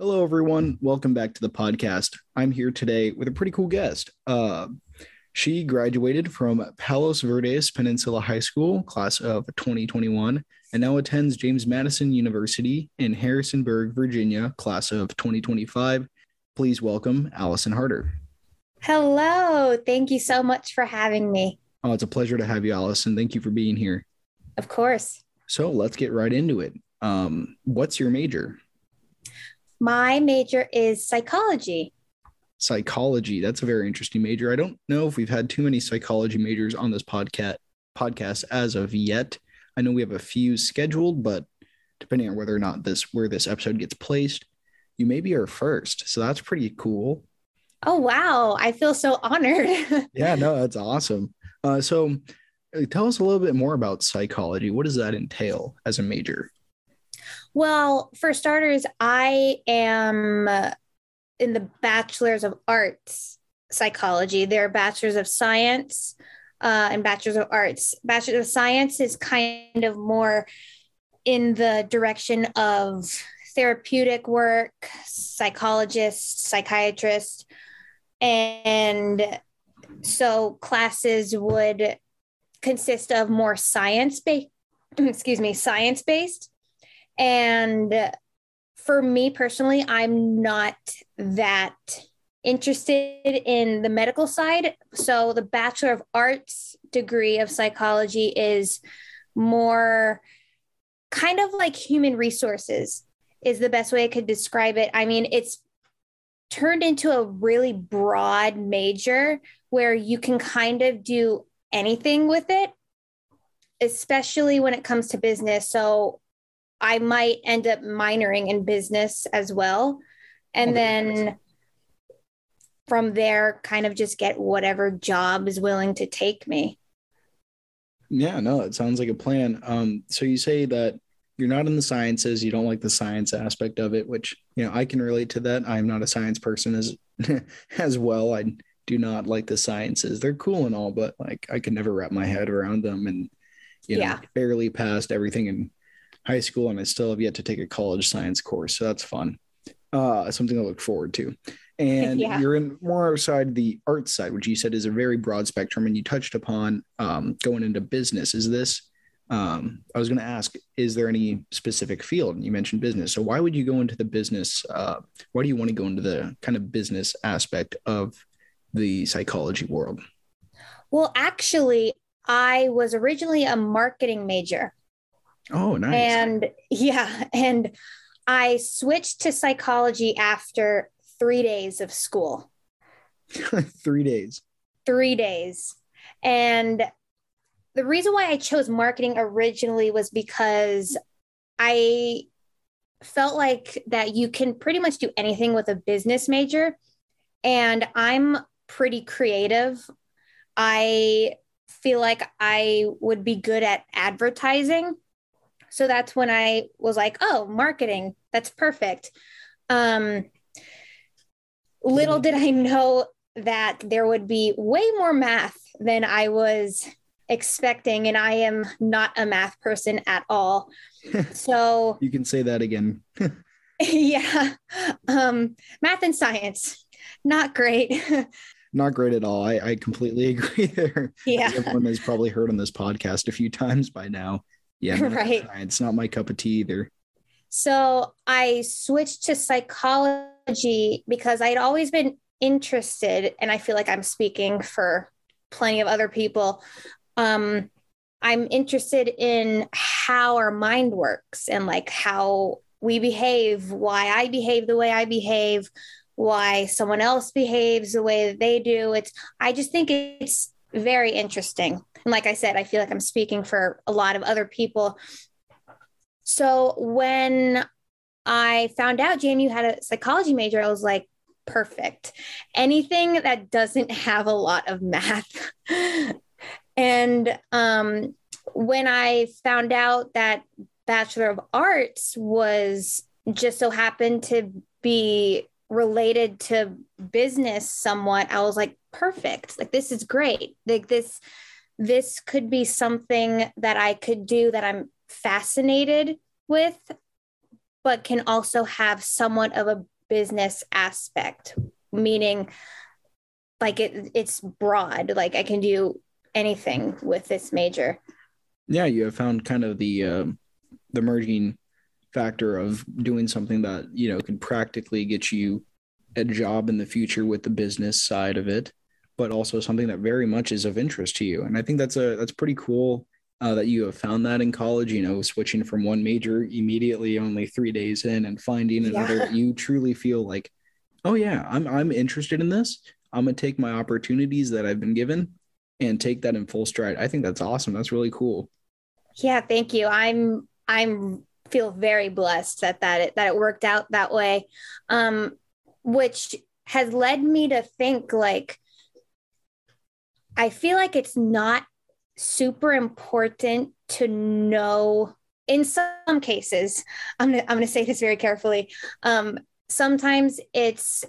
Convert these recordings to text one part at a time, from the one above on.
Hello, everyone. Welcome back to the podcast. I'm here today with a pretty cool guest. Uh, she graduated from Palos Verdes Peninsula High School, class of 2021, and now attends James Madison University in Harrisonburg, Virginia, class of 2025. Please welcome Allyson Harder. Hello. Thank you so much for having me. Oh, it's a pleasure to have you, Allyson. Thank you for being here. Of course. So let's get right into it. Um, what's your major? My major is psychology. Psychology. That's a very interesting major. I don't know if we've had too many psychology majors on this podcast podcast as of yet. I know we have a few scheduled, but depending on whether or not this where this episode gets placed, you may be our first. So that's pretty cool. Oh wow, I feel so honored. yeah, no, that's awesome. Uh, so uh, tell us a little bit more about psychology. What does that entail as a major? Well, for starters, I am uh, in the bachelor's of arts psychology. There are bachelors of science uh, and bachelors of arts. Bachelor of science is kind of more in the direction of therapeutic work, psychologist, psychiatrist. And so classes would consist of more science based, excuse me, science based. And for me personally, I'm not that interested in the medical side. So the Bachelor of Arts degree of psychology is more kind of like human resources is the best way I could describe it. I mean, it's turned into a really broad major where you can kind of do anything with it, especially when it comes to business. So I might end up minoring in business as well. And then from there, kind of just get whatever job is willing to take me. Yeah, no, it sounds like a plan. Um, so you say that you're not in the sciences, you don't like the science aspect of it, which you know I can relate to that. I'm not a science person as as well. I do not like the sciences. They're cool and all, but like I can never wrap my head around them and you know, yeah. barely passed everything in high school and I still have yet to take a college science course. So that's fun. Uh, something to look forward to. And yeah. you're in more outside the art side, which you said is a very broad spectrum. And you touched upon um, going into business. Is this, um, I was going to ask, is there any specific field? And you mentioned business. So why would you go into the business? Uh, why do you want to go into the kind of business aspect of the psychology world? Well, actually, I was originally a marketing major. Oh, nice. And yeah, and I switched to psychology after three days of school. three days. Three days. And the reason why I chose marketing originally was because I felt like that you can pretty much do anything with a business major. And I'm pretty creative. I feel like I would be good at advertising. So that's when I was like, oh, marketing, that's perfect. Um, little did I know that there would be way more math than I was expecting. And I am not a math person at all. So you can say that again. yeah. Um, math and science, not great. not great at all. I, I completely agree there. Yeah. Everyone has probably heard on this podcast a few times by now. Yeah. Right. It's not my cup of tea either. So I switched to psychology because I'd always been interested, and I feel like I'm speaking for plenty of other people. Um, I'm interested in how our mind works and like how we behave, why I behave the way I behave, why someone else behaves the way that they do. It's I just think it's very interesting. And like I said, I feel like I'm speaking for a lot of other people. So when I found out JMU had a psychology major, I was like, perfect. Anything that doesn't have a lot of math. and um, when I found out that Bachelor of Arts was just so happened to be related to business somewhat i was like perfect like this is great like this this could be something that i could do that i'm fascinated with but can also have somewhat of a business aspect, meaning like it, it's broad. Like I can do anything with this major. Yeah, you have found kind of the uh, the merging factor of doing something that you know can practically get you a job in the future with the business side of it, but also something that very much is of interest to you. And I think that's a that's pretty cool uh, that you have found that in college. You know, switching from one major immediately only three days in and finding another yeah. that you truly feel like, oh yeah, I'm I'm interested in this. I'm gonna take my opportunities that I've been given and take that in full stride. I think that's awesome. That's really cool. Yeah, thank you. I'm I'm feel very blessed that that it, that it worked out that way, um, which has led me to think like I feel like it's not super important to know in some cases i'm gonna, I'm gonna say this very carefully um, sometimes it's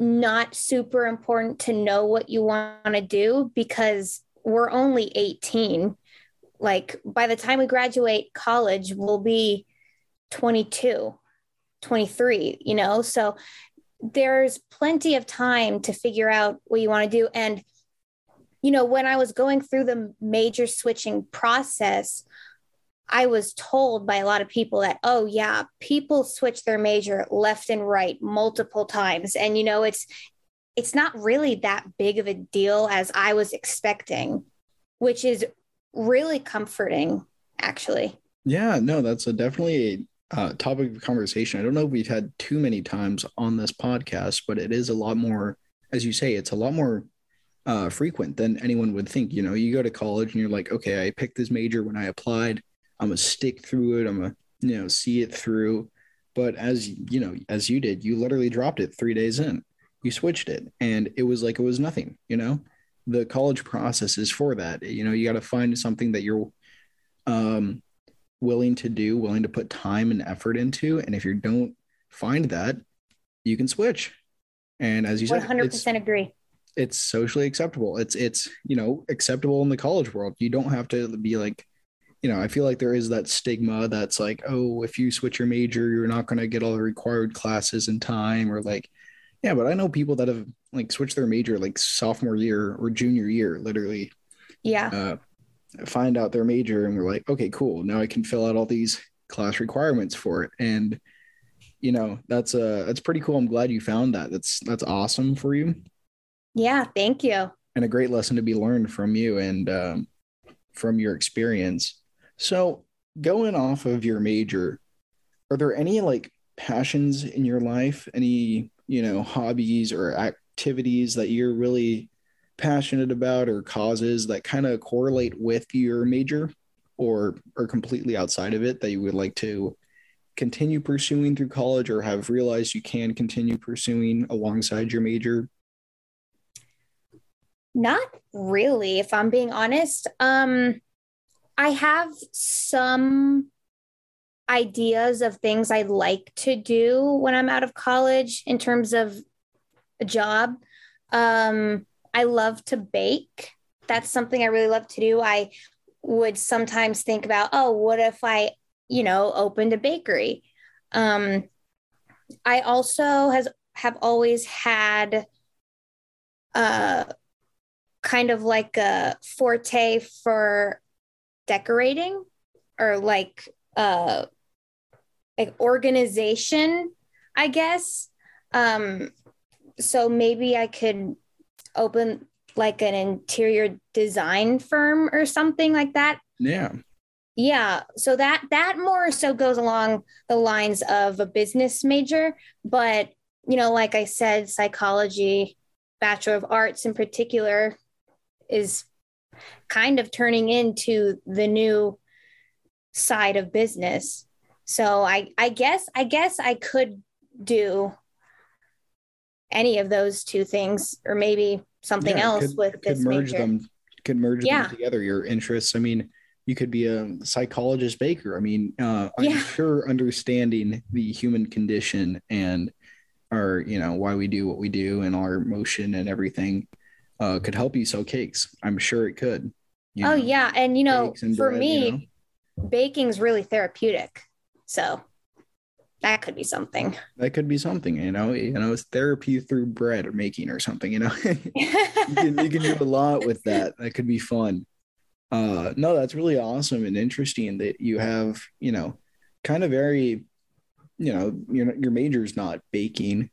not super important to know what you want to do because we're only 18 like by the time we graduate college we'll be 22 23 you know? So there's plenty of time to figure out what you want to do. And you know when i was going through the major switching process i was told by a lot of people that oh yeah people switch their major left and right multiple times and you know it's it's not really that big of a deal as i was expecting which is really comforting actually yeah no that's a definitely uh, topic of conversation. I don't know if we've had too many times on this podcast, but it is a lot more, as you say, it's a lot more uh, frequent than anyone would think. You know, you go to college and you're like, okay, I picked this major when I applied. I'm gonna stick through it. I'm gonna, you know, see it through. But as you know, as you did, you literally dropped it three days in. You switched it, and it was like it was nothing. You know, the college process is for that. You know, you got to find something that you're um, willing to do, willing to put time and effort into. And if you don't find that, you can switch. And as you said, 100% agree. It's socially acceptable. It's it's you know acceptable in the college world. You don't have to be like, you know, I feel like there is that stigma that's like, oh, if you switch your major, you're not going to get all the required classes in time, or like, yeah. But I know people that have like switched their major like sophomore year or junior year, literally. Yeah. Uh, find out their major and we're like, okay, cool. Now I can fill out all these class requirements for it. And you know, that's uh that's pretty cool. I'm glad you found that. That's that's awesome for you. Yeah, thank you. And a great lesson to be learned from you and um, from your experience. So, going off of your major, are there any like passions in your life? Any, you know, hobbies or activities that you're really passionate about or causes that kind of correlate with your major or are completely outside of it that you would like to continue pursuing through college or have realized you can continue pursuing alongside your major? Not really, if I'm being honest. Um, I have some ideas of things I'd like to do when I'm out of college in terms of a job. Um, I love to bake. That's something I really love to do. I would sometimes think about, oh, what if I, you know, opened a bakery? Um, I also has have always had uh kind of like a forte for decorating or like uh like organization, I guess. Um so maybe I could open like an interior design firm or something like that. Yeah. Yeah, so that that more so goes along the lines of a business major, but you know, like I said, psychology, Bachelor of Arts in particular is kind of turning into the new side of business. So I I guess I guess I could do any of those two things or maybe something yeah, else could, with could this merge major. them could merge yeah. them together your interests i mean you could be a psychologist baker i mean uh, i'm yeah. sure understanding the human condition and our you know why we do what we do and our emotion and everything uh, could help you sell cakes i'm sure it could oh know, yeah and you know for bread, me you know? baking's really therapeutic so that could be something. That could be something, you know. You know, it's therapy through bread or making or something. You know, you, can, you can do a lot with that. That could be fun. Uh, no, that's really awesome and interesting that you have, you know, kind of very, you know, your your major's not baking,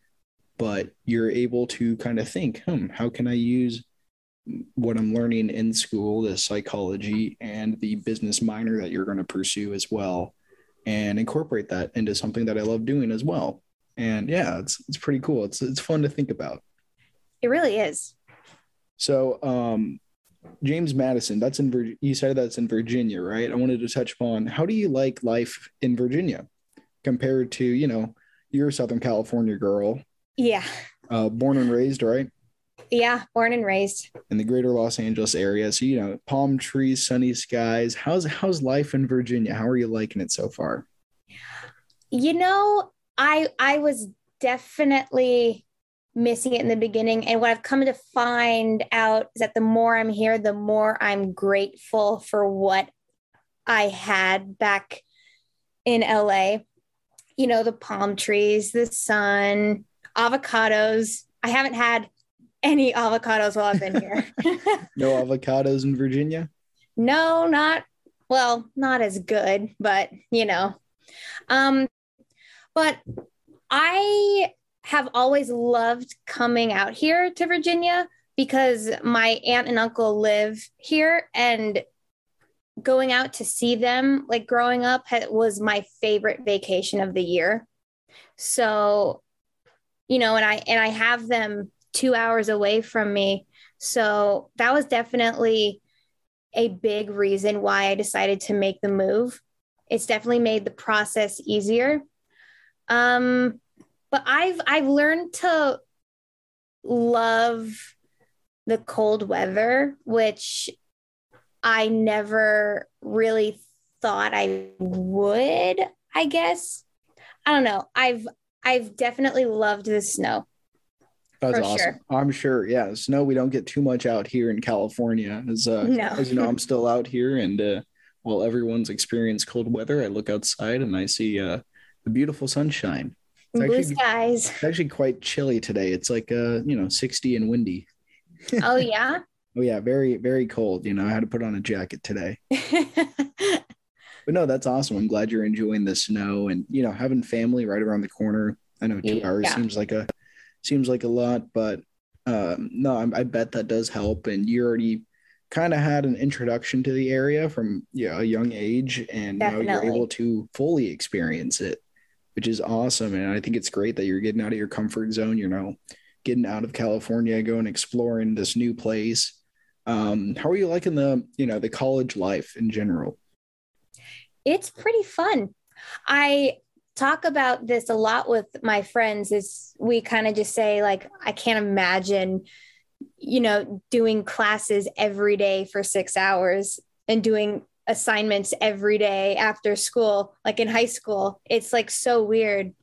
but you're able to kind of think, hmm, how can I use what I'm learning in school, the psychology and the business minor that you're going to pursue as well, and incorporate that into something that I love doing as well. And yeah, it's it's pretty cool. It's it's fun to think about. It really is. So, um, James Madison, that's in Vir- you said that's in Virginia, right? I wanted to touch upon how do you like life in Virginia compared to you know you're a Southern California girl, Yeah. uh, born and raised, right? Yeah. Born and raised. in the greater Los Angeles area. So, you know, palm trees, sunny skies. How's how's life in Virginia? How are you liking it so far? You know, I I was definitely missing it in the beginning. And what I've come to find out is that the more I'm here, the more I'm grateful for what I had back in LA. You know, the palm trees, the sun, avocados. I haven't had any avocados while I've been here. No avocados in Virginia? no, not well, not as good, but you know. Um but I have always loved coming out here to Virginia because my aunt and uncle live here and going out to see them like growing up was my favorite vacation of the year. So, you know, and I and I have them 2 hours away from me. So, that was definitely a big reason why I decided to make the move. It's definitely made the process easier. Um, but I've I've learned to love the cold weather, which I never really thought I would, I guess. I don't know. I've I've definitely loved the snow. That's awesome. sure. I'm sure. Yeah, snow we don't get too much out here in California. As uh, No. as you know, I'm still out here, and uh, while everyone's experienced cold weather, I look outside and I see uh, the beautiful sunshine. It's Blue actually, skies. it's actually quite chilly today. It's like uh, you know, 60 and windy. Oh yeah. Oh yeah, very very cold. You know, I had to put on a jacket today. But no, that's awesome. I'm glad you're enjoying the snow and you know having family right around the corner. I know two Yeah. hours seems like a seems like a lot, but um, no, I, I bet that does help. And you already kind of had an introduction to the area from yeah, a young age, and now you're able to fully experience it, which is awesome. And I think it's great that you're getting out of your comfort zone. You know, getting out of California, going exploring this new place. Um, how are you liking the you know the college life in general? It's pretty fun. I talk about this a lot with my friends is we kind of just say like I can't imagine you know doing classes every day for 6 hours and doing assignments every day after school like in high school. It's like so weird.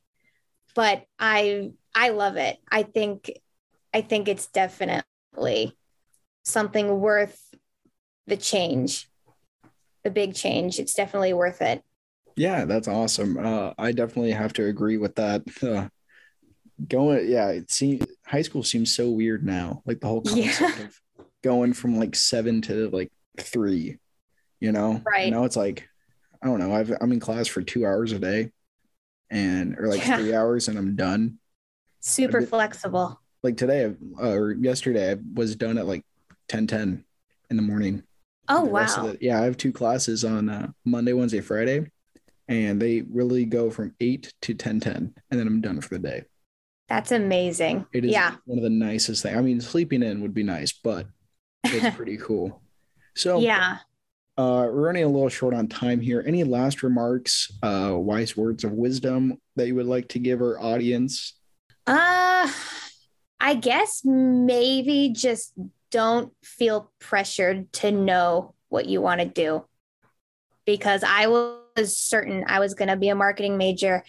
But I I love it. I think I think it's definitely something worth the change the big change. It's definitely worth it. Yeah, that's awesome. Uh, I definitely have to agree with that. Uh, going, yeah, it seems high school seems so weird now. Like the whole concept Yeah. of going from like seven to like three. You know, Right. Now it's like I don't know. I've, I'm in class for two hours a day, and or like Yeah. three hours, and I'm done. Super flexible. Like today uh, or yesterday, I was done at like ten ten in the morning. Oh The rest of wow. the- yeah, I have two classes on uh, Monday, Wednesday, Friday, and they really go from eight to ten ten, and then I'm done for the day. That's amazing. It is Yeah. one of the nicest things. I mean, sleeping in would be nice, but it's pretty cool. So yeah. uh, we're running a little short on time here. Any last remarks, uh, wise words of wisdom that you would like to give our audience? Uh I guess maybe just don't feel pressured to know what you want to do. Because I was certain I was going to be a marketing major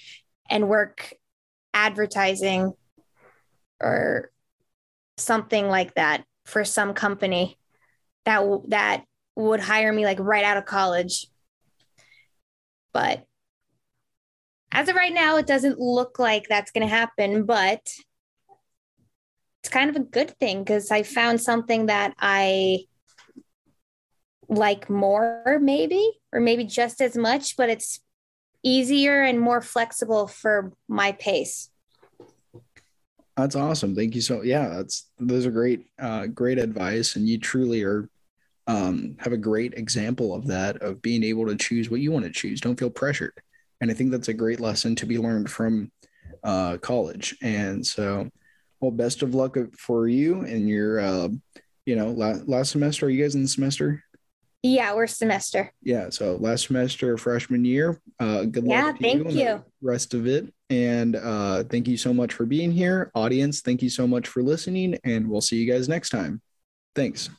and work advertising or something like that for some company that that would hire me like right out of college. But as of right now, it doesn't look like that's going to happen, but it's kind of a good thing because I found something that I like more, maybe, or maybe just as much, but it's easier and more flexible for my pace. That's awesome. Thank you so. Yeah, that's those are great, uh, great advice, and you truly are um, have a great example of that of being able to choose what you want to choose. Don't feel pressured, and I think that's a great lesson to be learned from uh, college. And so, well, best of luck for you and your, uh, you know, last, last semester. Are you guys in the semester? Yeah, we're semester. Yeah, so last semester, freshman year. Uh, good yeah, luck. Yeah, thank you. you. rest of it, and uh, thank you so much for being here, audience. Thank you so much for listening, and we'll see you guys next time. Thanks.